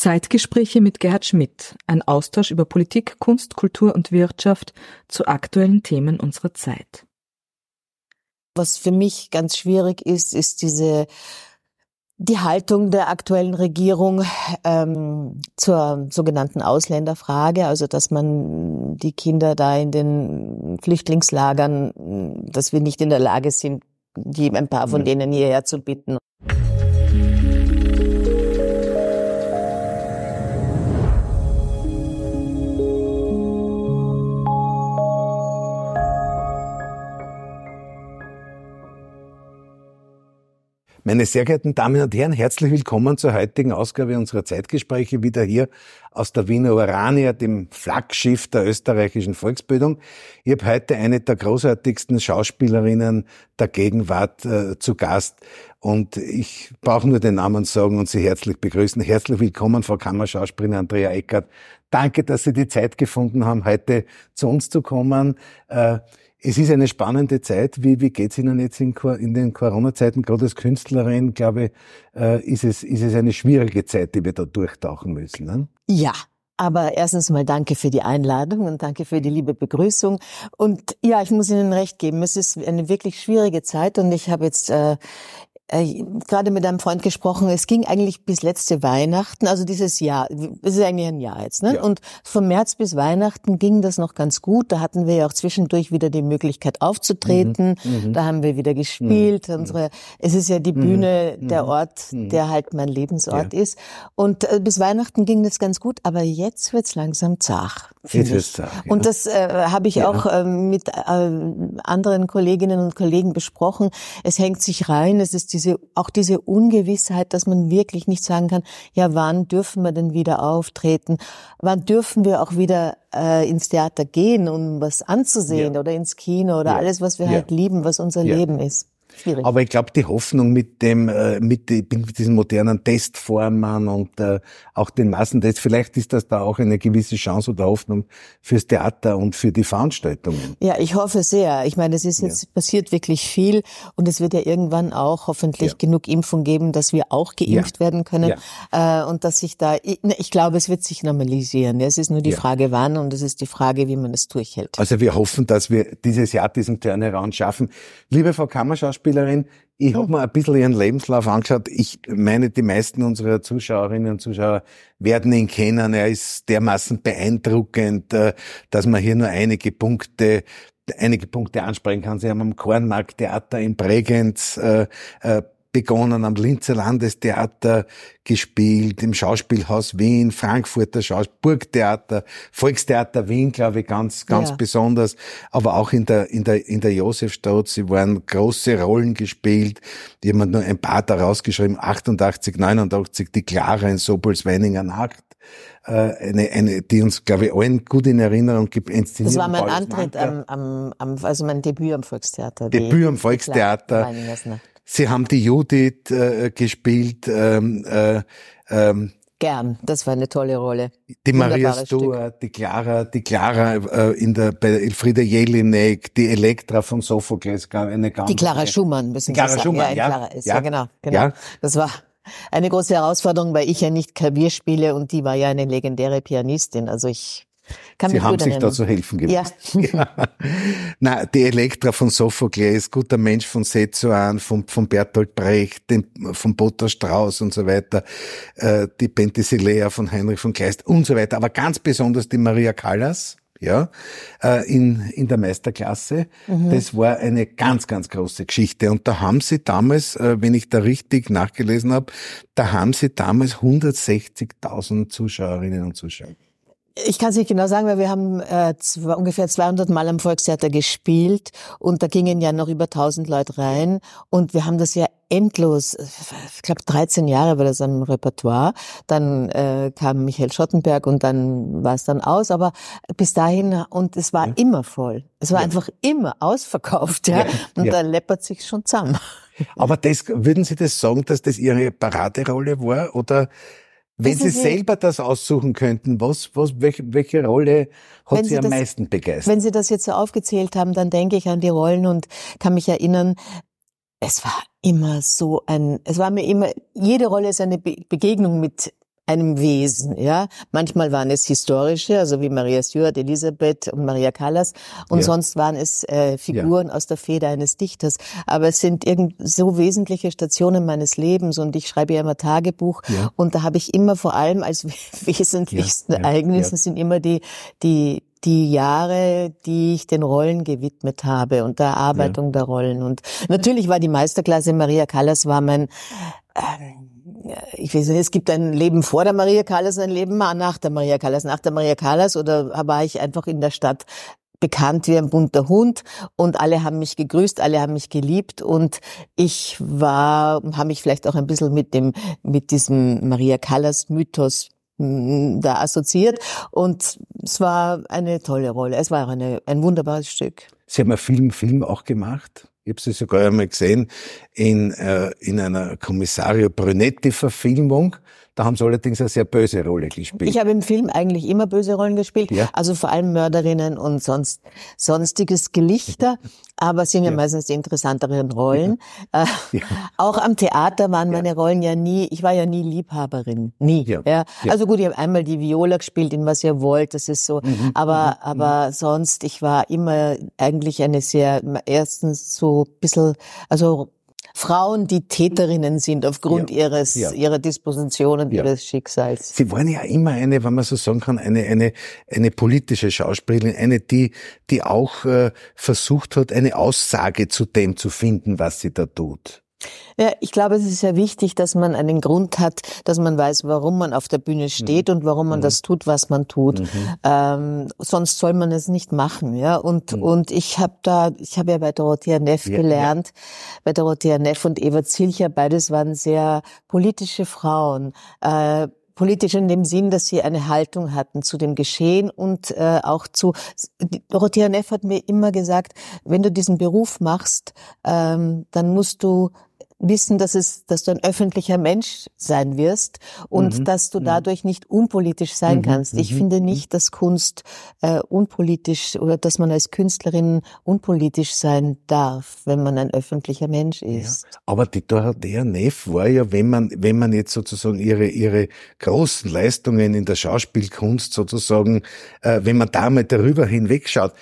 Zeitgespräche mit Gerhard Schmidt, ein Austausch über Politik, Kunst, Kultur und Wirtschaft zu aktuellen Themen unserer Zeit. Was für mich ganz schwierig ist, ist diese die Haltung der aktuellen Regierung ähm, zur sogenannten Ausländerfrage, also dass man die Kinder da in den Flüchtlingslagern, dass wir nicht in der Lage sind, die ein paar von denen hierher zu bitten. Meine sehr geehrten Damen und Herren, herzlich willkommen zur heutigen Ausgabe unserer Zeitgespräche wieder hier aus der Wiener Urania, dem Flaggschiff der österreichischen Volksbildung. Ich habe heute eine der großartigsten Schauspielerinnen der Gegenwart äh, zu Gast und ich brauche nur den Namen sagen und Sie herzlich begrüßen. Herzlich willkommen, Frau Kammerschauspielerin Andrea Eckert. Danke, dass Sie die Zeit gefunden haben, heute zu uns zu kommen. Äh, es ist eine spannende Zeit. Wie, wie geht's Ihnen jetzt in, in den Corona-Zeiten? Gerade als Künstlerin, glaube ich, äh, ist, es, ist es eine schwierige Zeit, die wir da durchtauchen müssen. Ne? Ja, aber erstens mal danke für die Einladung und danke für die liebe Begrüßung. Und ja, ich muss Ihnen recht geben, es ist eine wirklich schwierige Zeit und ich habe jetzt äh, äh, gerade mit einem Freund gesprochen, es ging eigentlich bis letzte Weihnachten, also dieses Jahr, es ist eigentlich ein Jahr jetzt, ne? Ja. Und von März bis Weihnachten ging das noch ganz gut. Da hatten wir ja auch zwischendurch wieder die Möglichkeit aufzutreten. Mhm. mhm. Da haben wir wieder gespielt. Mhm. Unsere, es ist ja die mhm. Bühne, mhm. der Ort, mhm. der halt mein Lebensort ja. ist. Und äh, bis Weihnachten ging das ganz gut, aber jetzt wird's langsam zach. Jetzt wird's zach. Ja. Und das äh, habe ich auch äh, mit äh, anderen Kolleginnen und Kollegen besprochen. Es hängt sich rein. Es ist die diese, auch diese Ungewissheit, dass man wirklich nicht sagen kann, ja, wann dürfen wir denn wieder auftreten? Wann dürfen wir auch wieder äh, ins Theater gehen, um was anzusehen ja. oder ins Kino oder ja. alles, was wir ja. halt lieben, was unser Leben ist? Schwierig. Aber ich glaube, die Hoffnung mit dem, äh, mit, die, mit diesen modernen Testformen und äh, auch den Massentests, vielleicht ist das da auch eine gewisse Chance oder Hoffnung fürs Theater und für die Veranstaltungen. Ja, ich hoffe sehr. Ich meine, es ist jetzt ja. passiert wirklich viel und es wird ja irgendwann auch hoffentlich ja. genug Impfung geben, dass wir auch geimpft ja. werden können äh, und dass sich da, ich, ne, ich glaube, es wird sich normalisieren. Es ist nur die Frage, wann und es ist die Frage, wie man es durchhält. Also wir hoffen, dass wir dieses Jahr diesen Turnaround schaffen. Liebe Frau Kammerschauspielerin, Schauspielerin. Ich habe mir ein bisschen ihren Lebenslauf angeschaut. Ich meine, die meisten unserer Zuschauerinnen und Zuschauer werden ihn kennen. Er ist dermaßen beeindruckend, äh, dass man hier nur einige Punkte einige Punkte ansprechen kann. Sie haben am Kornmarkttheater in Bregenz äh, äh, begonnen am Linzer Landestheater gespielt, im Schauspielhaus Wien, Frankfurter Schauspiel, Burgtheater, Volkstheater Wien, glaube ich, ganz, ganz ja. besonders, aber auch in der, in der, in der Josefstadt. Sie waren große Rollen gespielt. Jemand nur ein paar da rausgeschrieben, 88, 89, die Clara in Sobelsweininger Nacht äh, eine, eine, die uns, glaube ich, allen gut in Erinnerung gibt. Das war mein Antritt am, am, am, also mein Debüt am Volkstheater. Debüt am Volkstheater. Sie haben die Judith äh, gespielt. Ähm, äh, ähm, Gern, das war eine tolle Rolle. Die Maria Stuart, die Clara, die Clara äh, in der bei Elfriede Jelinek, die Elektra von Sophokles, eine ganz Die Clara Schumann müssen die Clara sagen. Schumann, ja, ja, Clara ist. ja, ja genau, genau. Ja. Das war eine große Herausforderung, weil ich ja nicht Klavier spiele und die war ja eine legendäre Pianistin. Also ich kann Sie haben sich da zu helfen gewusst. Ja. ja. Na, die Elektra von Sophokles, guter Mensch von Setsuan, von, von Bertolt Brecht, den, von Botta Strauß und so weiter, äh, die Penthesilea von Heinrich von Kleist und so weiter. Aber ganz besonders die Maria Callas, ja, äh, in, in der Meisterklasse. Mhm. Das war eine ganz, ganz große Geschichte. Und da haben sie damals, äh, wenn ich da richtig nachgelesen habe, da haben sie damals 160.000 Zuschauerinnen und Zuschauer. Ich kann es nicht genau sagen, weil wir haben äh, zwei, ungefähr 200 Mal am Volkstheater gespielt und da gingen ja noch über 1000 Leute rein und wir haben das ja endlos, ich glaube 13 Jahre war das am Repertoire. Dann äh, kam Michael Schottenberg und dann war es dann aus, aber bis dahin und es war ja. immer voll. Es war ja. einfach immer ausverkauft, ja. ja. Und da läppert sich schon zusammen. Aber das, würden Sie das sagen, dass das Ihre Paraderolle war oder wenn Sie selber das aussuchen könnten, was, was, welche, welche Rolle hat Sie, Sie am das, meisten begeistert? Wenn Sie das jetzt so aufgezählt haben, dann denke ich an die Rollen und kann mich erinnern, es war immer so ein, es war mir immer, jede Rolle ist eine Begegnung mit einem Wesen, ja. Manchmal waren es historische, also wie Maria Stuart, Elisabeth und Maria Callas, und ja. sonst waren es äh, Figuren ja. aus der Feder eines Dichters. Aber es sind irgend so wesentliche Stationen meines Lebens und ich schreibe ja immer Tagebuch ja. und da habe ich immer vor allem als wesentlichsten Ereignissen sind immer die die die Jahre, die ich den Rollen gewidmet habe und der Erarbeitung der Rollen. Und natürlich war die Meisterklasse Maria Callas war mein, äh, ich weiß nicht, es gibt ein Leben vor der Maria Callas, ein Leben nach der Maria Callas. Nach der Maria Callas oder war ich einfach in der Stadt bekannt wie ein bunter Hund und alle haben mich gegrüßt, alle haben mich geliebt und ich war, habe mich vielleicht auch ein bisschen mit dem, mit diesem Maria Callas Mythos da assoziiert. Und es war eine tolle Rolle. Es war eine, ein wunderbares Stück. Sie haben einen Film, Film auch gemacht. Ich habe sie sogar einmal gesehen in, äh, in einer Kommissario Brunetti-Verfilmung. Da haben sie allerdings eine sehr böse Rolle gespielt. Ich habe im Film eigentlich immer böse Rollen gespielt, ja. also vor allem Mörderinnen und sonst sonstiges Gelichter, aber sind ja, ja meistens die interessanteren Rollen. Ja. Äh, ja. Auch am Theater waren meine Rollen ja nie, ich war ja nie Liebhaberin, nie. Ja. Also gut, ich habe einmal die Viola gespielt, in was ihr wollt, das ist so, mhm. aber mhm. aber mhm. sonst, ich war immer eigentlich eine sehr, erstens so bisschen, also Frauen, die Täterinnen sind aufgrund ja. ihres ja. ihrer Disposition und ja. ihres Schicksals. Sie waren ja immer eine, wenn man so sagen kann, eine eine eine politische Schauspielerin, eine die die auch äh, versucht hat, eine Aussage zu dem zu finden, was sie da tut. Ja, ich glaube, es ist sehr wichtig, dass man einen Grund hat, dass man weiß, warum man auf der Bühne steht mhm. und warum man mhm. das tut, was man tut. Mhm. Ähm, sonst soll man es nicht machen, ja. Und mhm. und ich habe da, ich habe ja bei Dorothea Neff ja, gelernt, ja. bei Dorothea Neff und Eva Zilcher, beides waren sehr politische Frauen. Äh, politisch in dem Sinn, dass sie eine Haltung hatten zu dem Geschehen und äh, auch zu. Dorothea Neff hat mir immer gesagt, wenn du diesen Beruf machst, ähm, dann musst du wissen, dass es, dass du ein öffentlicher Mensch sein wirst und mhm. dass du dadurch nicht unpolitisch sein mhm. kannst. Ich mhm. finde mhm. nicht, dass Kunst äh, unpolitisch oder dass man als Künstlerin unpolitisch sein darf, wenn man ein öffentlicher Mensch ist. Ja. Aber die Dorothea Neff war ja, wenn man, wenn man jetzt sozusagen ihre, ihre großen Leistungen in der Schauspielkunst sozusagen, äh, wenn man da mal darüber hinwegschaut,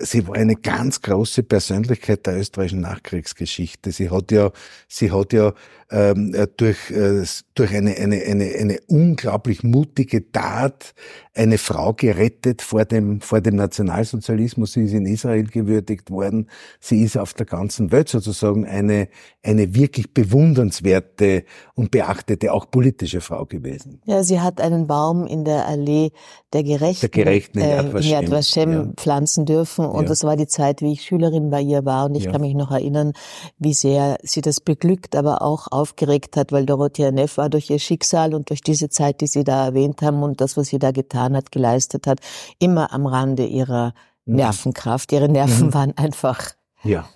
sie war eine ganz große Persönlichkeit der österreichischen Nachkriegsgeschichte. Sie hat ja, sie hat ja ähm, äh, durch, äh, durch eine, eine, eine, eine unglaublich mutige Tat eine Frau gerettet vor dem, vor dem Nationalsozialismus. Sie ist in Israel gewürdigt worden. Sie ist auf der ganzen Welt sozusagen eine, eine wirklich bewundernswerte und beachtete, auch politische Frau gewesen. Ja, sie hat einen Baum in der Allee der Gerechten, der Gerechten in Yad Vashem, äh, Yad Vashem ja. pflanzen dürfen. Und ja. das war die Zeit, wie ich Schülerin bei ihr war. Und ich ja. kann mich noch erinnern, wie sehr sie das beglückt, aber auch aufgeregt hat, weil Dorothea Neff war durch ihr Schicksal und durch diese Zeit, die Sie da erwähnt haben und das, was sie da getan hat, geleistet hat, immer am Rande ihrer mhm. Nervenkraft. Ihre Nerven mhm. waren einfach ja.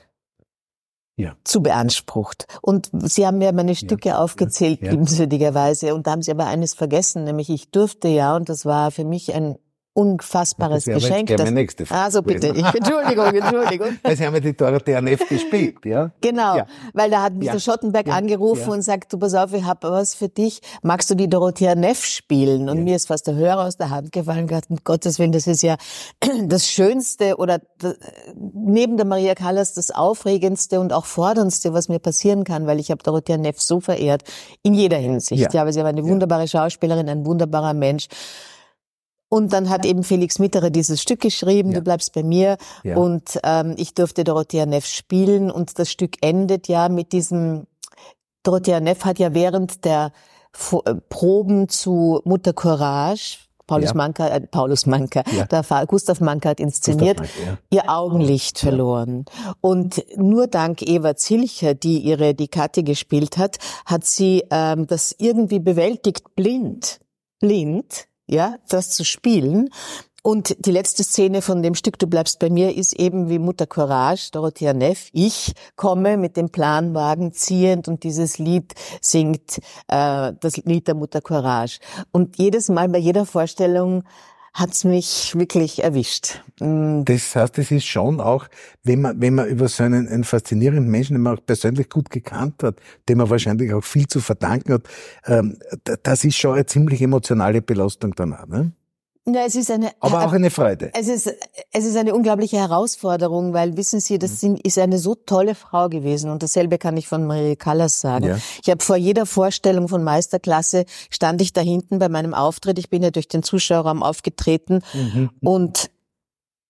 Ja. zu beansprucht. Und Sie haben mir meine Stücke ja. aufgezählt, ja. liebenswürdigerweise. Und da haben Sie aber eines vergessen, nämlich ich durfte ja, und das war für mich ein unfassbares das Geschenk. Das, nächste also bitte, ich, Entschuldigung, Entschuldigung. Weil Sie haben ja die Dorothea Neff gespielt, ja? Genau, ja. weil da hat mich ja. der Schottenberg ja. angerufen und sagt, du pass auf, ich habe was für dich, magst du die Dorothea Neff spielen? Und mir ist fast der Hörer aus der Hand gefallen und gesagt, um Gottes Willen, das ist ja das Schönste oder neben der Maria Callas das Aufregendste und auch Forderndste, was mir passieren kann, weil ich habe Dorothea Neff so verehrt, in jeder Hinsicht. Ja, weil sie war eine wunderbare Schauspielerin, ein wunderbarer Mensch. Und dann hat eben Felix Mitterer dieses Stück geschrieben, ja. du bleibst bei mir. Ja. Und ähm, ich durfte Dorothea Neff spielen. Und das Stück endet ja mit diesem, Dorothea Neff hat ja während der äh, Proben zu Mutter Courage, Paulus ja. Manka, äh, Paulus Manka, ja. der Fall, Gustav Manka hat inszeniert, Manka, ja. ihr Augenlicht verloren. Und nur dank Eva Zilcher, die ihre die Kathi gespielt hat, hat sie ähm, das irgendwie bewältigt, blind, blind, ja, das zu spielen. Und die letzte Szene von dem Stück Du bleibst bei mir ist eben wie Mutter Courage, Dorothea Neff. Ich komme mit dem Planwagen ziehend und dieses Lied singt, äh, das Lied der Mutter Courage. Und jedes Mal bei jeder Vorstellung hat's mich wirklich erwischt. Mm. Das heißt, es ist schon auch, wenn man, wenn man über so einen, einen faszinierenden Menschen, den man auch persönlich gut gekannt hat, dem man wahrscheinlich auch viel zu verdanken hat, ähm, das ist schon eine ziemlich emotionale Belastung danach. Ne? Ja, es ist eine, aber auch eine Freude. Es ist, es ist eine unglaubliche Herausforderung, weil wissen Sie, das mhm. ist eine so tolle Frau gewesen und dasselbe kann ich von Marie Callas sagen. Ja. Ich habe vor jeder Vorstellung von Meisterklasse stand ich da hinten bei meinem Auftritt. Ich bin ja durch den Zuschauerraum aufgetreten mhm. und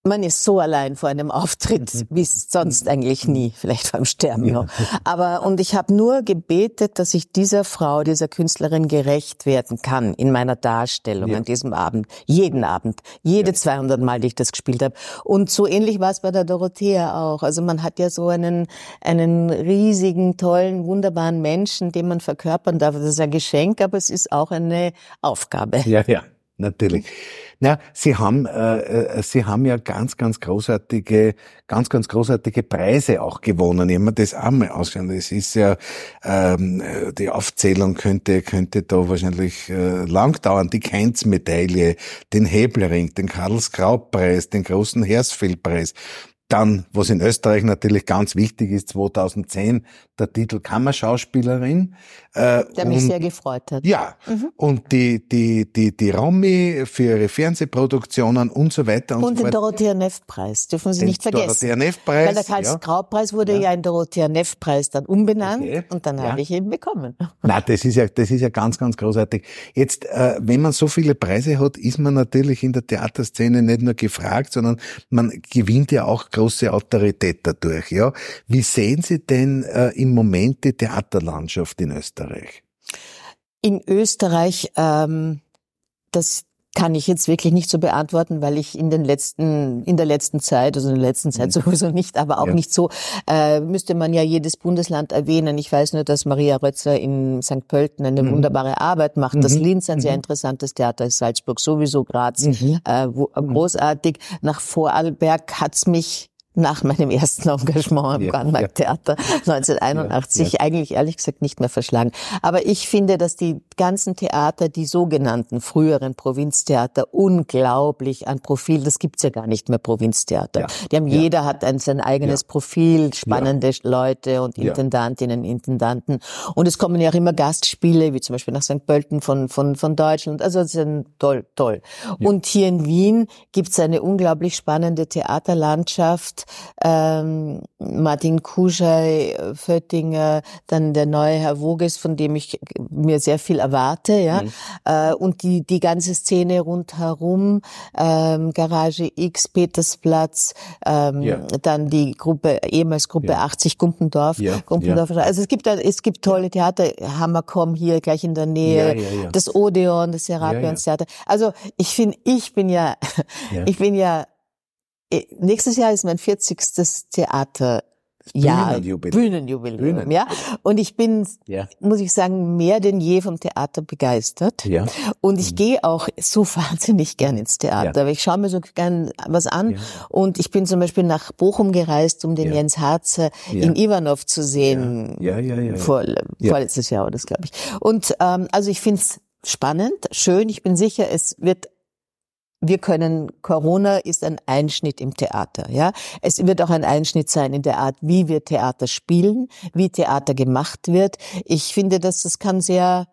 man ist so allein vor einem Auftritt, mhm. wie sonst eigentlich nie, vielleicht beim Sterben noch. Aber und ich habe nur gebetet, dass ich dieser Frau, dieser Künstlerin gerecht werden kann in meiner Darstellung ja. an diesem Abend, jeden Abend, jede ja. 200 Mal, die ich das gespielt habe. Und so ähnlich war es bei der Dorothea auch. Also man hat ja so einen einen riesigen, tollen, wunderbaren Menschen, den man verkörpern darf. Das ist ein Geschenk, aber es ist auch eine Aufgabe. Ja, ja natürlich. Na, Sie haben, äh, äh, Sie haben ja ganz, ganz großartige, ganz, ganz großartige Preise auch gewonnen. Ich habe mir das auch mal ausgeschaut. Es ist ja, ähm, die Aufzählung könnte, könnte da wahrscheinlich äh, lang dauern. Die Keinz-Medaille, den Hebelring, den Karls-Kraut-Preis, den großen Hersfeld-Preis. Dann, was in Österreich natürlich ganz wichtig ist, 2010 der Titel Kammerschauspielerin. Äh, der mich und, sehr gefreut hat. Ja, mhm. und die, die, die, die Romy für ihre Fernsehproduktionen und so weiter und, und so den Dorothea Neff-Preis, dürfen Sie den nicht vergessen. Dorothea Neff-Preis. Weil der Karls-Grau-Preis wurde ja. ja in Dorothea Neff-Preis dann umbenannt okay. und dann ja. habe ich ihn bekommen. Na, das ist ja, das ist ja ganz, ganz großartig. Jetzt, äh, wenn man so viele Preise hat, ist man natürlich in der Theaterszene nicht nur gefragt, sondern man gewinnt ja auch große Autorität dadurch, ja. Wie sehen Sie denn äh, im Moment die Theaterlandschaft in Österreich? In Österreich, ähm, das kann ich jetzt wirklich nicht so beantworten, weil ich in den letzten, in der letzten Zeit, also in der letzten Zeit mhm. sowieso nicht, aber auch ja. nicht so, äh, müsste man ja jedes Bundesland erwähnen. Ich weiß nur, dass Maria Rötzler in St. Pölten eine mhm. wunderbare Arbeit macht, mhm. dass Linz ein sehr mhm. interessantes Theater ist, Salzburg sowieso, Graz, mhm. äh, wo, mhm. großartig. Nach Vorarlberg hat's mich nach meinem ersten Engagement im ja, ja. Theater 1981 ja, ja. eigentlich ehrlich gesagt nicht mehr verschlagen. Aber ich finde, dass die ganzen Theater, die sogenannten früheren Provinztheater, unglaublich an Profil, das gibt's ja gar nicht mehr Provinztheater. Die haben, jeder hat ein, sein eigenes Profil, spannende Leute und Intendantinnen, Intendanten. Und es kommen ja auch immer Gastspiele, wie zum Beispiel nach St. Pölten von, von, von Deutschland. Also das ist ein toll, toll. Und hier in Wien gibt's eine unglaublich spannende Theaterlandschaft ähm, Martin Kuschei, Föttinger, dann der neue Herr Woges, von dem ich mir sehr viel erwarte, ja, mhm. äh, und die die ganze Szene rundherum, ähm, Garage X, Petersplatz, ähm, ja. dann die Gruppe ehemals Gruppe ja. 80 Gumpendorf, ja. Gumpendorf. Also es gibt es gibt tolle Theater, Hammerkomm hier gleich in der Nähe, das Odeon, das Serapions Theater. Also ich finde, ich bin ja, ich bin ja äh, nächstes Jahr ist mein 40. Theater. Ja, Bühnenjubiläum. Bühnenjubiläum, Bühnen. ja. Und ich bin, ja. muss ich sagen, mehr denn je vom Theater begeistert. Ja. Und ich mhm. gehe auch so wahnsinnig gern ins Theater. Ja. Ich schaue mir so gern was an. Ja. Und ich bin zum Beispiel nach Bochum gereist, um den ja. Jens Harzer in Ivanov zu sehen. Ja, ja, ja. Vor, Vorletztes Jahr war das, glaube ich. Und ähm, also ich finde es spannend, schön. Ich bin sicher, es wird wir können, Corona ist ein Einschnitt im Theater, ja. Es wird auch ein Einschnitt sein in der Art, wie wir Theater spielen, wie Theater gemacht wird. Ich finde, dass das kann sehr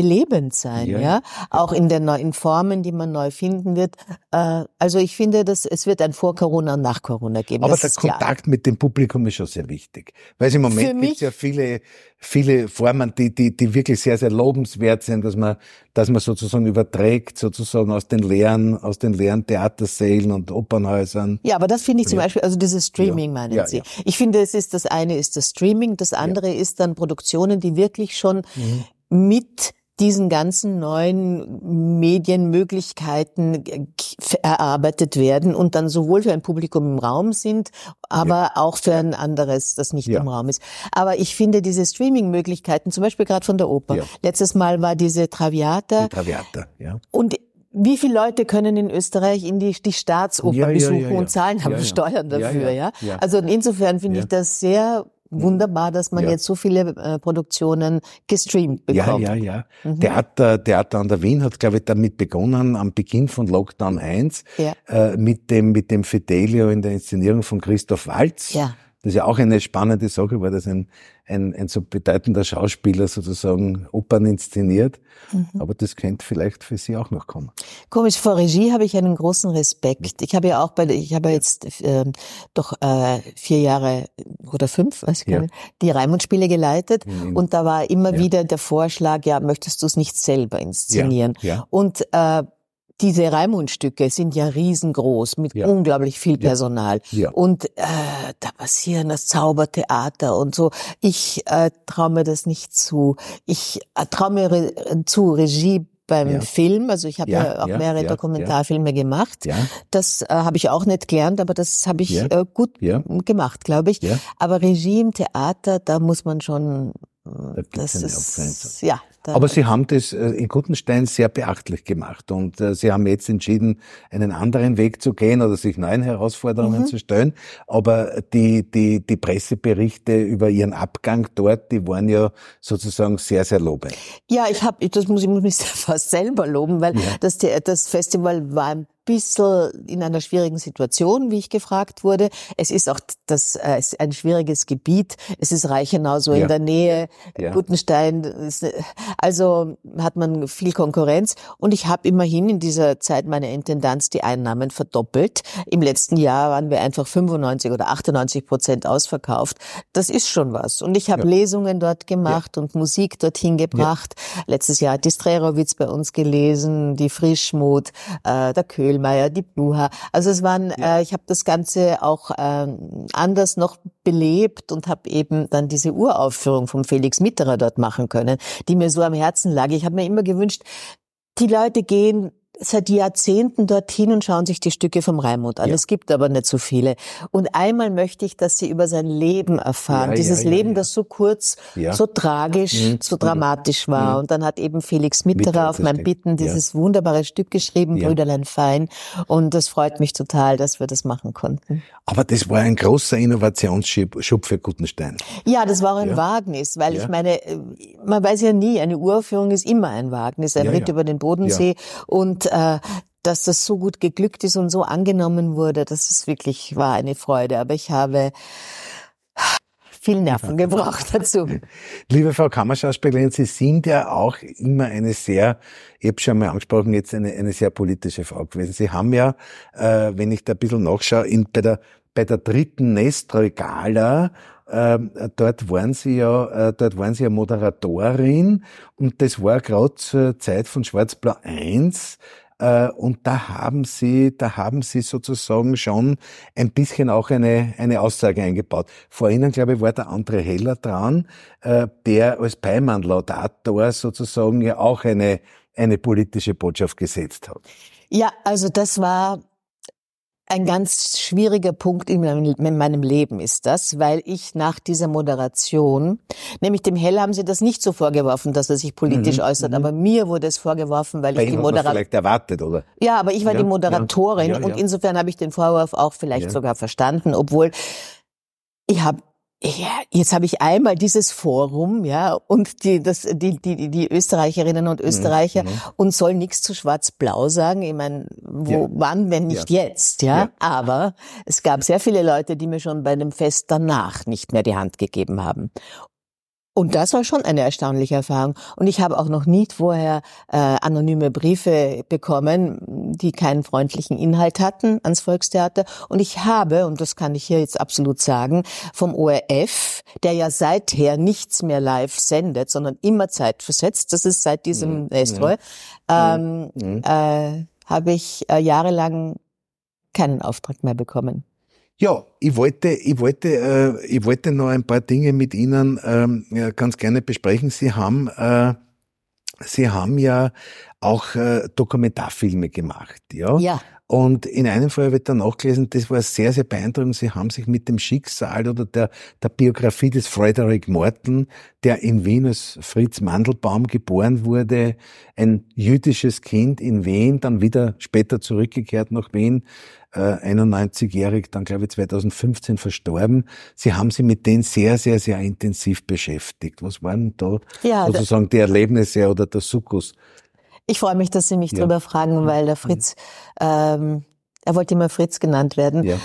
belebend sein, ja, ja? auch in den neuen Formen, die man neu finden wird. Äh, also ich finde, dass es wird ein Vor Corona und nach Corona geben. Aber der Kontakt mit dem Publikum ist schon sehr wichtig, weil im Moment gibt es ja viele, viele Formen, die, die, die wirklich sehr, sehr lobenswert sind, dass man, dass man sozusagen überträgt, sozusagen aus den leeren, aus den leeren Theatersälen und Opernhäusern. Ja, aber das finde ich zum ja. Beispiel, also dieses Streaming meinen ja, Sie. Ich finde, es ist das eine ist das Streaming, das andere ist dann Produktionen, die wirklich schon mhm. mit diesen ganzen neuen Medienmöglichkeiten erarbeitet werden und dann sowohl für ein Publikum im Raum sind, aber ja. auch für ein anderes, das nicht ja. im Raum ist. Aber ich finde diese Streaming-Möglichkeiten, zum Beispiel gerade von der Oper. Ja. Letztes Mal war diese Traviata. Die Traviata, ja. Und wie viele Leute können in Österreich in die, die Staatsoper besuchen und zahlen aber Steuern dafür, ja? Also insofern finde ich das sehr wunderbar, dass man Ja. jetzt so viele äh, Produktionen gestreamt bekommt. Ja, ja, ja. Mhm. Theater, Theater an der Wien hat, glaube ich, damit begonnen, am Beginn von Lockdown 1, Ja. äh, mit dem, mit dem Fidelio in der Inszenierung von Christoph Waltz. Ja. Das ja auch eine spannende Sache war, dass ein, ein, ein so bedeutender Schauspieler sozusagen Opern inszeniert. Mhm. Aber das könnte vielleicht für Sie auch noch kommen. Komisch, vor Regie habe ich einen großen Respekt. Ich habe ja auch bei, ich habe ja jetzt ähm, doch äh, vier Jahre oder fünf, weiß ich Ja. gar nicht, die Raimund-Spiele geleitet. Mhm. Und da war immer Ja. wieder der Vorschlag, ja, möchtest du es nicht selber inszenieren? Ja, ja. Und äh, diese Raimund-Stücke sind ja riesengroß mit Ja. unglaublich viel Ja. Personal. Ja. Und äh, da passieren das Zaubertheater und so. Ich äh, traue mir das nicht zu. Ich äh, traue mir re zu Regie beim Ja. Film. Also ich habe ja, Ja, auch ja, mehrere ja, Dokumentarfilme gemacht. Ja, Das äh, habe ich auch nicht gelernt, aber das habe ich Ja. äh, gut Ja. gemacht, glaube ich. Ja. Aber Regie im Theater, da muss man schon, äh, das eine ist, ja. Aber Sie haben das äh, in Gutenstein sehr beachtlich gemacht und äh, Sie haben jetzt entschieden, einen anderen Weg zu gehen oder sich neuen Herausforderungen Mhm. zu stellen. Aber die, die, die Presseberichte über Ihren Abgang dort, die waren ja sozusagen sehr, sehr lobend. Ja, ich habe, das muss ich muss mich fast selber loben, weil Ja. das, das Festival war bisschen in einer schwierigen Situation, wie ich gefragt wurde. Es ist auch das äh, ist ein schwieriges Gebiet. Es ist Reichenau so Ja. in der Nähe, Ja. Gutenstein. Ist, also hat man viel Konkurrenz. Und ich habe immerhin in dieser Zeit meiner Intendanz die Einnahmen verdoppelt. Im letzten Jahr waren wir einfach 95 oder 98 Prozent ausverkauft. Das ist schon was. Und ich habe Ja. Lesungen dort gemacht und Musik dorthin gebracht. Letztes Jahr hat die Strerowitz bei uns gelesen, die Frischmut, äh, der Köhlmeier, die Bluha. Also es waren, äh, ich habe das Ganze auch ähm, anders noch belebt und habe eben dann diese Uraufführung vom Felix Mitterer dort machen können, die mir so am Herzen lag. Ich habe mir immer gewünscht, die Leute gehen seit Jahrzehnten dorthin und schauen sich die Stücke vom Raimund an. Ja. Es gibt aber nicht so viele. Und einmal möchte ich, dass sie über sein Leben erfahren. Ja, Dieses ja, Leben, das so kurz, so tragisch, Mhm. so dramatisch war. Mhm. Und dann hat eben Felix Mitterer auf mein. Bitten dieses wunderbare Stück geschrieben. Brüderlein Fein. Und das freut mich total, dass wir das machen konnten. Aber das war ein großer Innovationsschub für Gutenstein. Ja, das war auch ein. Wagnis, weil ich meine, äh, man weiß ja nie, eine Uraufführung ist immer ein Wagnis, ein Ritt über den Bodensee und äh, dass das so gut geglückt ist und so angenommen wurde, das ist wirklich war eine Freude. Aber ich habe viel Nerven gebraucht dazu. Liebe Frau Kammerschauspielerin, Sie sind ja auch immer eine sehr, ich habe schon mal angesprochen, jetzt eine, eine sehr politische Frau gewesen. Sie haben ja, äh, wenn ich da ein bisschen nachschaue, in, bei, der, bei der dritten Nestroy-Gala, ähm, dort waren Sie ja, äh, dort waren Sie ja Moderatorin und das war gerade zur Zeit von Schwarz-Blau 1. Äh, Und da haben Sie, da haben Sie sozusagen schon ein bisschen auch eine, eine Aussage eingebaut. Vor Ihnen, glaube ich, war der André Heller dran, äh, der als Beimann-Laudator sozusagen ja auch eine, eine politische Botschaft gesetzt hat. Ja, also das war ein ganz schwieriger Punkt in meinem, in meinem Leben ist das, weil ich nach dieser Moderation, nämlich dem Heller haben sie das nicht so vorgeworfen, dass er sich politisch Mhm, äußert, aber mir wurde es vorgeworfen, weil Bei ich die vielleicht erwartet, oder? Ja, aber ich war Ja, die Moderatorin ja, ja, und insofern habe ich den Vorwurf auch vielleicht sogar verstanden, obwohl ich habe ja, jetzt habe ich einmal dieses Forum, ja, und die, das, die, die, die Österreicherinnen und Österreicher mhm. und soll nichts zu Schwarz-Blau sagen. Ich meine, wo, Ja. wann, wenn nicht jetzt, ja? Ja. Aber es gab sehr viele Leute, die mir schon bei dem Fest danach nicht mehr die Hand gegeben haben. Und das war schon eine erstaunliche Erfahrung. Und ich habe auch noch nie vorher äh, anonyme Briefe bekommen, die keinen freundlichen Inhalt hatten ans Volkstheater. Und ich habe, und das kann ich hier jetzt absolut sagen, vom ORF, der ja seither nichts mehr live sendet, sondern immer zeitversetzt, das ist seit diesem Nestroy, ähm, Mhm. äh, habe ich äh, jahrelang keinen Auftrag mehr bekommen. Ja, ich wollte, ich wollte, äh, ich wollte noch ein paar Dinge mit Ihnen ähm, ja, ganz gerne besprechen. Sie haben, äh, Sie haben ja auch äh, Dokumentarfilme gemacht, ja? Ja. Und in einem Fall wird dann nachgelesen, das war sehr, sehr beeindruckend. Sie haben sich mit dem Schicksal oder der, der Biografie des Frederick Morton, der in Wien als Fritz Mandelbaum geboren wurde, ein jüdisches Kind in Wien, dann wieder später zurückgekehrt nach Wien, äh, 91-jährig, dann glaube ich 2015 verstorben. Sie haben sich mit denen sehr, sehr, sehr intensiv beschäftigt. Was waren da ja, sozusagen die Erlebnisse oder der Sukkus? Ich freue mich, dass Sie mich ja. darüber fragen, weil der Fritz, ähm, er wollte immer Fritz genannt werden, ja.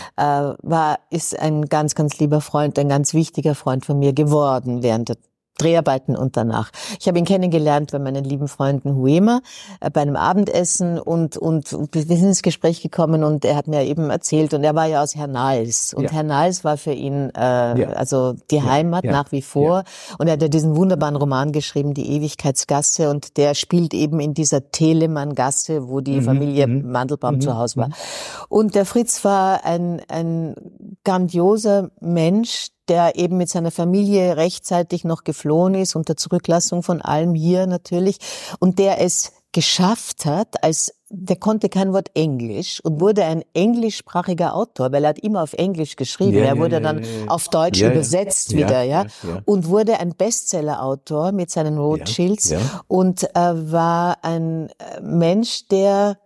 äh, war, ist ein ganz, ganz lieber Freund, ein ganz wichtiger Freund von mir geworden während der Dreharbeiten und danach. Ich habe ihn kennengelernt bei meinen lieben Freunden Huema äh, bei einem Abendessen und, und wir sind ins Gespräch gekommen und er hat mir eben erzählt und er war ja aus Hernals und ja. Hernals war für ihn äh, ja. also die Heimat ja. nach wie vor und er hat ja diesen wunderbaren Roman geschrieben, Die Ewigkeitsgasse und der spielt eben in dieser Telemann-Gasse, wo die mhm. Familie mhm. Mandelbaum mhm. zu Hause war. Mhm. Und der Fritz war ein, ein grandioser Mensch, der eben mit seiner Familie rechtzeitig noch geflohen ist, unter Zurücklassung von allem hier natürlich, und der es geschafft hat, als der konnte kein Wort Englisch und wurde ein englischsprachiger Autor, weil er hat immer auf Englisch geschrieben. Ja, er wurde ja, dann ja, auf Deutsch übersetzt wieder, ja, und wurde ein Bestsellerautor mit seinen Rothschilds und äh, war ein äh, Mensch, der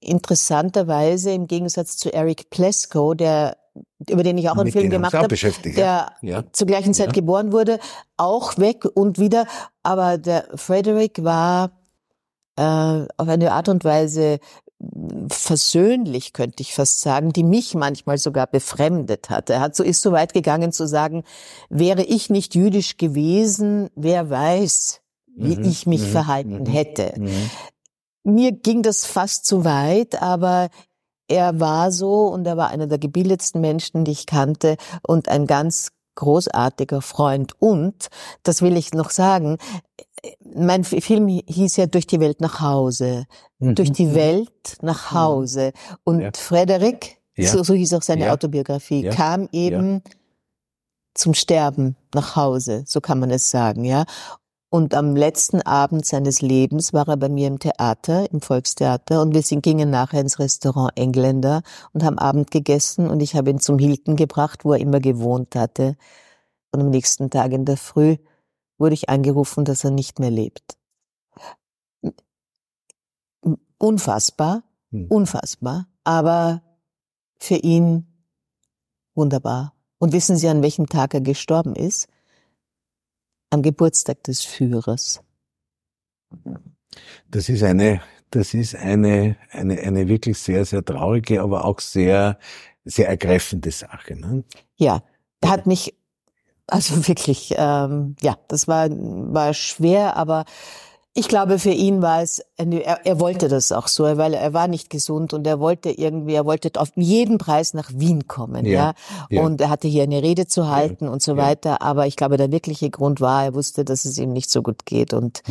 interessanterweise im Gegensatz zu Eric Plesko, der über den ich auch einen Mit Film gemacht habe, der ja. zur gleichen Zeit ja. geboren wurde, auch weg und wieder. Aber der Frederick war äh, auf eine Art und Weise versöhnlich, könnte ich fast sagen, die mich manchmal sogar befremdet hat. Er hat so, ist so weit gegangen zu sagen, wäre ich nicht jüdisch gewesen, wer weiß, wie mhm. ich mich mhm. verhalten mhm. hätte. Mhm. Mir ging das fast zu weit, aber er war so und er war einer der gebildetsten Menschen, die ich kannte und ein ganz großartiger Freund. Und, das will ich noch sagen, mein Film hieß ja Durch die Welt nach Hause. Mhm. Durch die Welt nach Hause. Und ja. Frederik, ja. So, so hieß auch seine ja. Autobiografie, kam eben zum Sterben nach Hause, so kann man es sagen, ja. Und am letzten Abend seines Lebens war er bei mir im Theater, im Volkstheater, und wir gingen nachher ins Restaurant Engländer und haben Abend gegessen und ich habe ihn zum Hilton gebracht, wo er immer gewohnt hatte. Und am nächsten Tag in der Früh wurde ich angerufen, dass er nicht mehr lebt. Unfassbar, hm. unfassbar, aber für ihn wunderbar. Und wissen Sie, an welchem Tag er gestorben ist? Am Geburtstag des Führers. Das ist eine, das ist eine, eine, eine wirklich sehr, sehr traurige, aber auch sehr, sehr ergreifende Sache. Ne? Ja, hat mich also wirklich, ähm, ja, das war war schwer, aber ich glaube, für ihn war es, er, er wollte das auch so, weil er war nicht gesund und er wollte irgendwie, er wollte auf jeden Preis nach Wien kommen, ja. ja. Und er hatte hier eine Rede zu halten ja. und so weiter. Aber ich glaube, der wirkliche Grund war, er wusste, dass es ihm nicht so gut geht und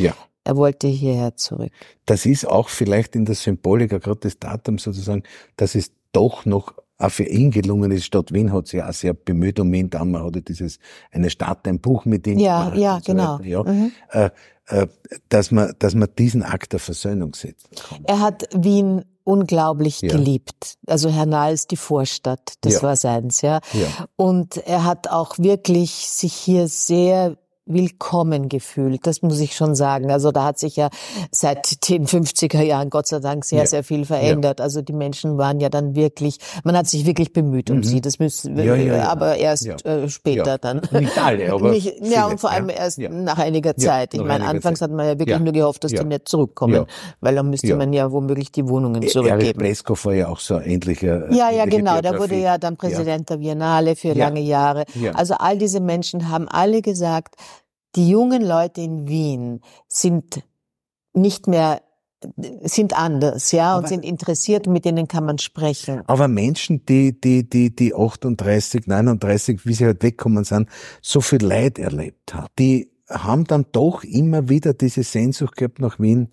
er wollte hierher zurück. Das ist auch vielleicht in der Symbolik, gerade des Datums sozusagen, dass es doch noch auch für ihn gelungen ist. Stadt Wien hat sich auch sehr bemüht um ihn. Dann hat er dieses, eine Stadt, ein Buch mit ihm ja, gemacht. Ja, genau. So ja. Mhm. Äh, äh, dass man, dass man diesen Akt der Versöhnung setzt. Er hat Wien unglaublich ja. geliebt. Also Hernal ist die Vorstadt, das ja. war seins, ja. ja. Und er hat auch wirklich sich hier sehr willkommen gefühlt. Das muss ich schon sagen. Also da hat sich ja seit den 50er Jahren Gott sei Dank sehr, ja. sehr viel verändert. Ja. Also die Menschen waren ja dann wirklich, man hat sich wirklich bemüht um mhm. sie. Das müssen wir, ja, aber erst äh, später dann. Nicht alle, aber nicht, Ja, und vor allem erst nach einiger Zeit. ich meine, anfangs Zeit. hat man ja wirklich nur gehofft, dass die nicht zurückkommen, weil dann müsste man ja womöglich die Wohnungen zurückgeben. Erich Pleskow war ja auch so ein ähnlicher. Ja, ja, genau. Der wurde ja dann Präsident der Biennale für lange Jahre. Also all diese Menschen haben alle gesagt, die jungen Leute in Wien sind nicht mehr sind anders, ja, und aber, sind interessiert und mit denen kann man sprechen. Aber Menschen, die, die, die, die 38, 39, wie sie halt wegkommen sind, so viel Leid erlebt haben, die haben dann doch immer wieder diese Sehnsucht gehabt nach Wien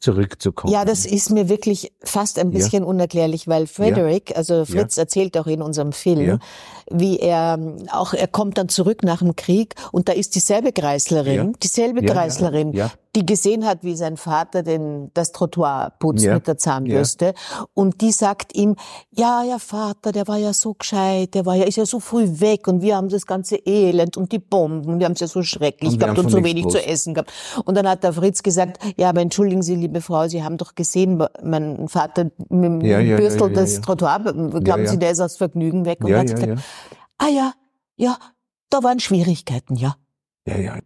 zurückzukommen. Ja, das ist mir wirklich fast ein bisschen ja. unerklärlich, weil Frederick, ja. also Fritz ja. erzählt auch in unserem Film, wie er auch, er kommt dann zurück nach dem Krieg und da ist dieselbe Kreislerin, dieselbe Kreislerin die gesehen hat, wie sein Vater den, das Trottoir putzt ja. mit der Zahnbürste. Ja. Und die sagt ihm, ja, ja, Vater, der war ja so gescheit, der war ja, ist ja so früh weg und wir haben das ganze Elend und die Bomben, wir haben es ja so schrecklich gehabt und so wenig zu essen gehabt. Und dann hat der Fritz gesagt, ja, aber entschuldigen Sie, liebe Frau, Sie haben doch gesehen, mein Vater mit dem ja, Bürstel das Trottoir, glauben Sie, der ist aus Vergnügen weg? Und hat gesagt, ah ja, ja, da waren Schwierigkeiten, ja. Ja, ja,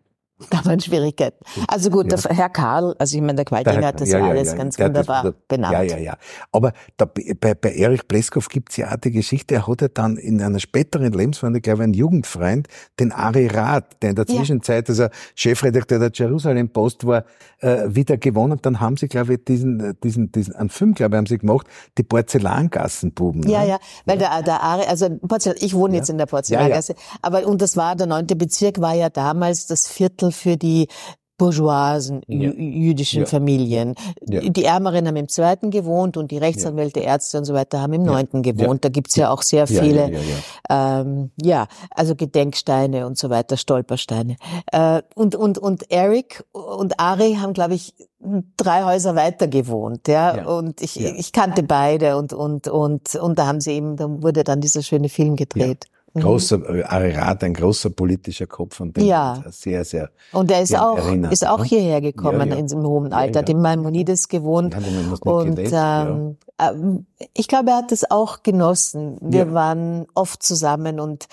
da waren Schwierigkeiten. Also gut, ja. der Herr Karl, also ich meine, der Qualtinger hat das ja, ja alles ja, ganz wunderbar das, benannt. Ja, ja, ja. Aber da, bei, bei Erich Pleskow gibt's ja auch die Geschichte, er hat ja dann in einer späteren Lebensphase, glaube ich, einen Jugendfreund, den Ari Rath, der in der Zwischenzeit, also Chefredakteur der Jerusalem Post war, äh, wieder gewonnen. Dann haben sie, glaube ich, diesen, diesen, diesen, einen Film, glaube ich, haben sie gemacht, die Porzellangassenbuben. Ja, ne? ja, weil der, der Ari, also Porzellan, ich wohne jetzt in der Porzellangasse, aber, und das war, der neunte Bezirk war ja damals das Viertel für die bourgeoisen ja. jüdischen ja. Familien. Ja. Die Ärmeren haben im zweiten gewohnt und die Rechtsanwälte, Ärzte und so weiter haben im neunten gewohnt. Da gibt's ja auch sehr viele, ja, Ähm, ja, also Gedenksteine und so weiter, Stolpersteine. Äh, und, und, und Eric und Ari haben, glaube ich, drei Häuser weiter gewohnt, ja, und ich, ich kannte beide und, und, und, und da haben sie eben, da wurde dann dieser schöne Film gedreht. Mhm. großer äh, Ararat, ein großer politischer Kopf und den ja. sehr, sehr. Und er ist auch, erinnert, ist auch ne? hierher gekommen ja, ja. in im hohen Alter, ja, ja. dem Maimonides gewohnt. und ähm, ähm, ich glaube, er hat es auch genossen. Wir waren oft zusammen und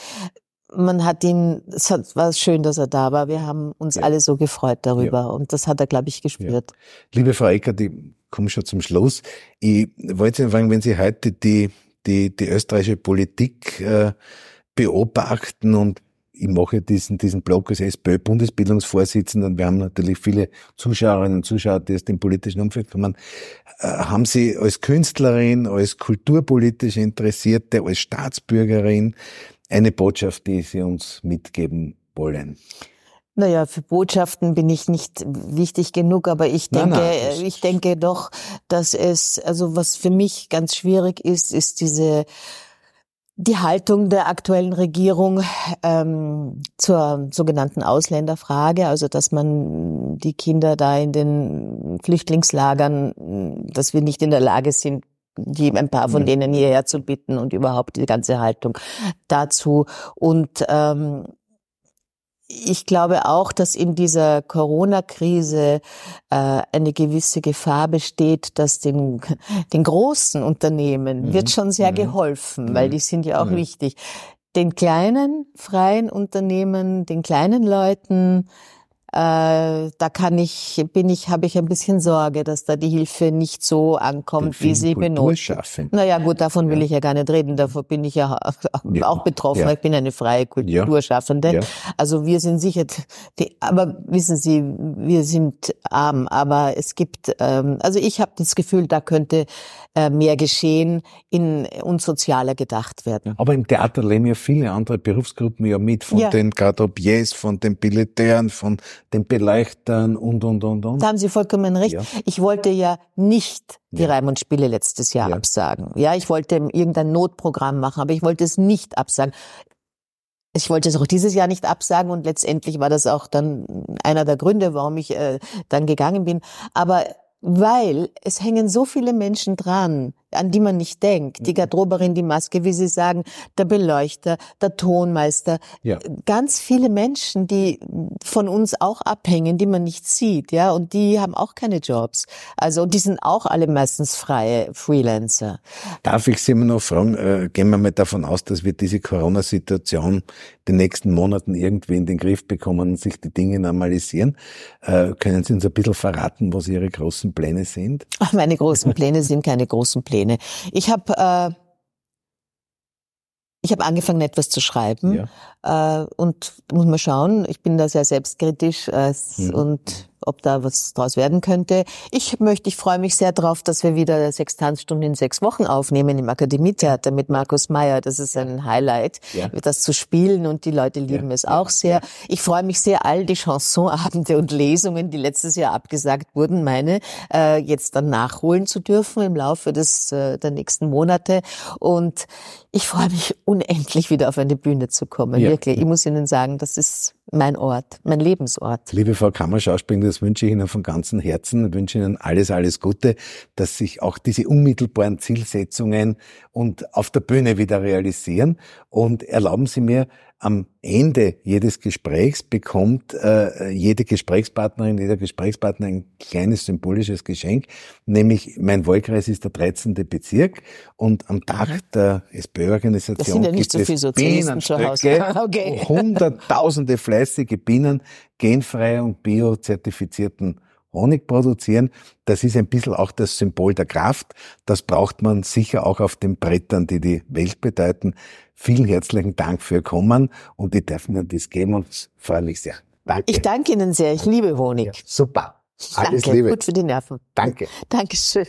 man hat ihn, es war schön, dass er da war. Wir haben uns alle so gefreut darüber und das hat er, glaube ich, gespürt. Liebe Frau Ecker, die komme schon zum Schluss. Ich wollte Sie fragen, wenn Sie heute die, die, die österreichische Politik äh, beobachten und ich mache diesen, diesen Blog als SPÖ-Bundesbildungsvorsitzender und wir haben natürlich viele Zuschauerinnen und Zuschauer, die aus dem politischen Umfeld kommen. Äh, haben Sie als Künstlerin, als kulturpolitisch Interessierte, als Staatsbürgerin eine Botschaft, die Sie uns mitgeben wollen? Naja, für Botschaften bin ich nicht wichtig genug, aber ich denke, nein, nein, ich denke doch, dass es, also was für mich ganz schwierig ist, ist diese die Haltung der aktuellen Regierung ähm, zur sogenannten Ausländerfrage, also dass man die Kinder da in den Flüchtlingslagern, dass wir nicht in der Lage sind, die ein paar von denen hierher zu bitten und überhaupt die ganze Haltung dazu. Und ähm, ich glaube auch, dass in dieser Corona-Krise äh, eine gewisse Gefahr besteht, dass den, den großen Unternehmen mhm. wird schon sehr mhm. geholfen, mhm. weil die sind ja auch mhm. wichtig. Den kleinen freien Unternehmen, den kleinen Leuten, da kann ich, bin ich, habe ich ein bisschen Sorge, dass da die Hilfe nicht so ankommt, wie sie benötigt. Naja, gut, davon will ich ja gar nicht reden. Davon bin ich ja auch ja. betroffen. Ja. Ich bin eine freie Kulturschaffende. Also wir sind sicher, die, aber wissen Sie, wir sind arm. Aber es gibt, ähm, also ich habe das Gefühl, da könnte äh, mehr geschehen in und sozialer gedacht werden. Aber im Theater leben ja viele andere Berufsgruppen ja mit, von den Gardopiers, von den Billetären, von den Beleuchtern und, und, und, und. Da haben Sie vollkommen recht. Ja. Ich wollte ja nicht die ja. Raimund-Spiele letztes Jahr ja. absagen. Ja, ich wollte irgendein Notprogramm machen, aber ich wollte es nicht absagen. Ich wollte es auch dieses Jahr nicht absagen und letztendlich war das auch dann einer der Gründe, warum ich äh, dann gegangen bin. Aber weil es hängen so viele Menschen dran, an die man nicht denkt. Die mhm. Garderoberin, die Maske, wie Sie sagen, der Beleuchter, der Tonmeister. Ja. Ganz viele Menschen, die von uns auch abhängen, die man nicht sieht, ja, und die haben auch keine Jobs. Also, die sind auch alle meistens freie Freelancer. Darf ich Sie immer noch fragen, äh, gehen wir mal davon aus, dass wir diese Corona-Situation den nächsten Monaten irgendwie in den Griff bekommen und sich die Dinge normalisieren. Äh, können Sie uns ein bisschen verraten, was Ihre großen Pläne sind? Meine großen Pläne sind keine großen Pläne. Pläne. Ich habe äh, ich habe angefangen, etwas zu schreiben ja. äh, und muss mal schauen. Ich bin da sehr selbstkritisch äh, mhm. und ob da was draus werden könnte. Ich möchte, ich freue mich sehr drauf, dass wir wieder sechs Tanzstunden in sechs Wochen aufnehmen im Akademietheater mit Markus Meyer. Das ist ein Highlight, ja. das zu spielen und die Leute lieben ja. es auch sehr. Ich freue mich sehr, all die Chansonabende und Lesungen, die letztes Jahr abgesagt wurden, meine, äh, jetzt dann nachholen zu dürfen im Laufe des äh, der nächsten Monate. Und ich freue mich unendlich wieder auf eine Bühne zu kommen. Ja. Wirklich, ich muss Ihnen sagen, das ist mein Ort, mein Lebensort. Liebe Frau Kammerschauspielerin, das wünsche ich Ihnen von ganzem Herzen. Ich wünsche Ihnen alles, alles Gute, dass sich auch diese unmittelbaren Zielsetzungen und auf der Bühne wieder realisieren. Und erlauben Sie mir, am Ende jedes Gesprächs bekommt äh, jede Gesprächspartnerin, jeder Gesprächspartner ein kleines symbolisches Geschenk, nämlich mein Wahlkreis ist der 13. Bezirk und am Tag mhm. der SPÖ-Organisation ja gibt so es Bienenstöcke, okay. hunderttausende fleißige Bienen genfrei und biozertifizierten Honig produzieren, das ist ein bisschen auch das Symbol der Kraft. Das braucht man sicher auch auf den Brettern, die die Welt bedeuten. Vielen herzlichen Dank für Ihr Kommen und ich darf Ihnen das geben und freue mich sehr. Danke. Ich danke Ihnen sehr. Ich liebe Honig. Ja, super. Alles danke. Liebe. Gut für die Nerven. Danke. Dankeschön.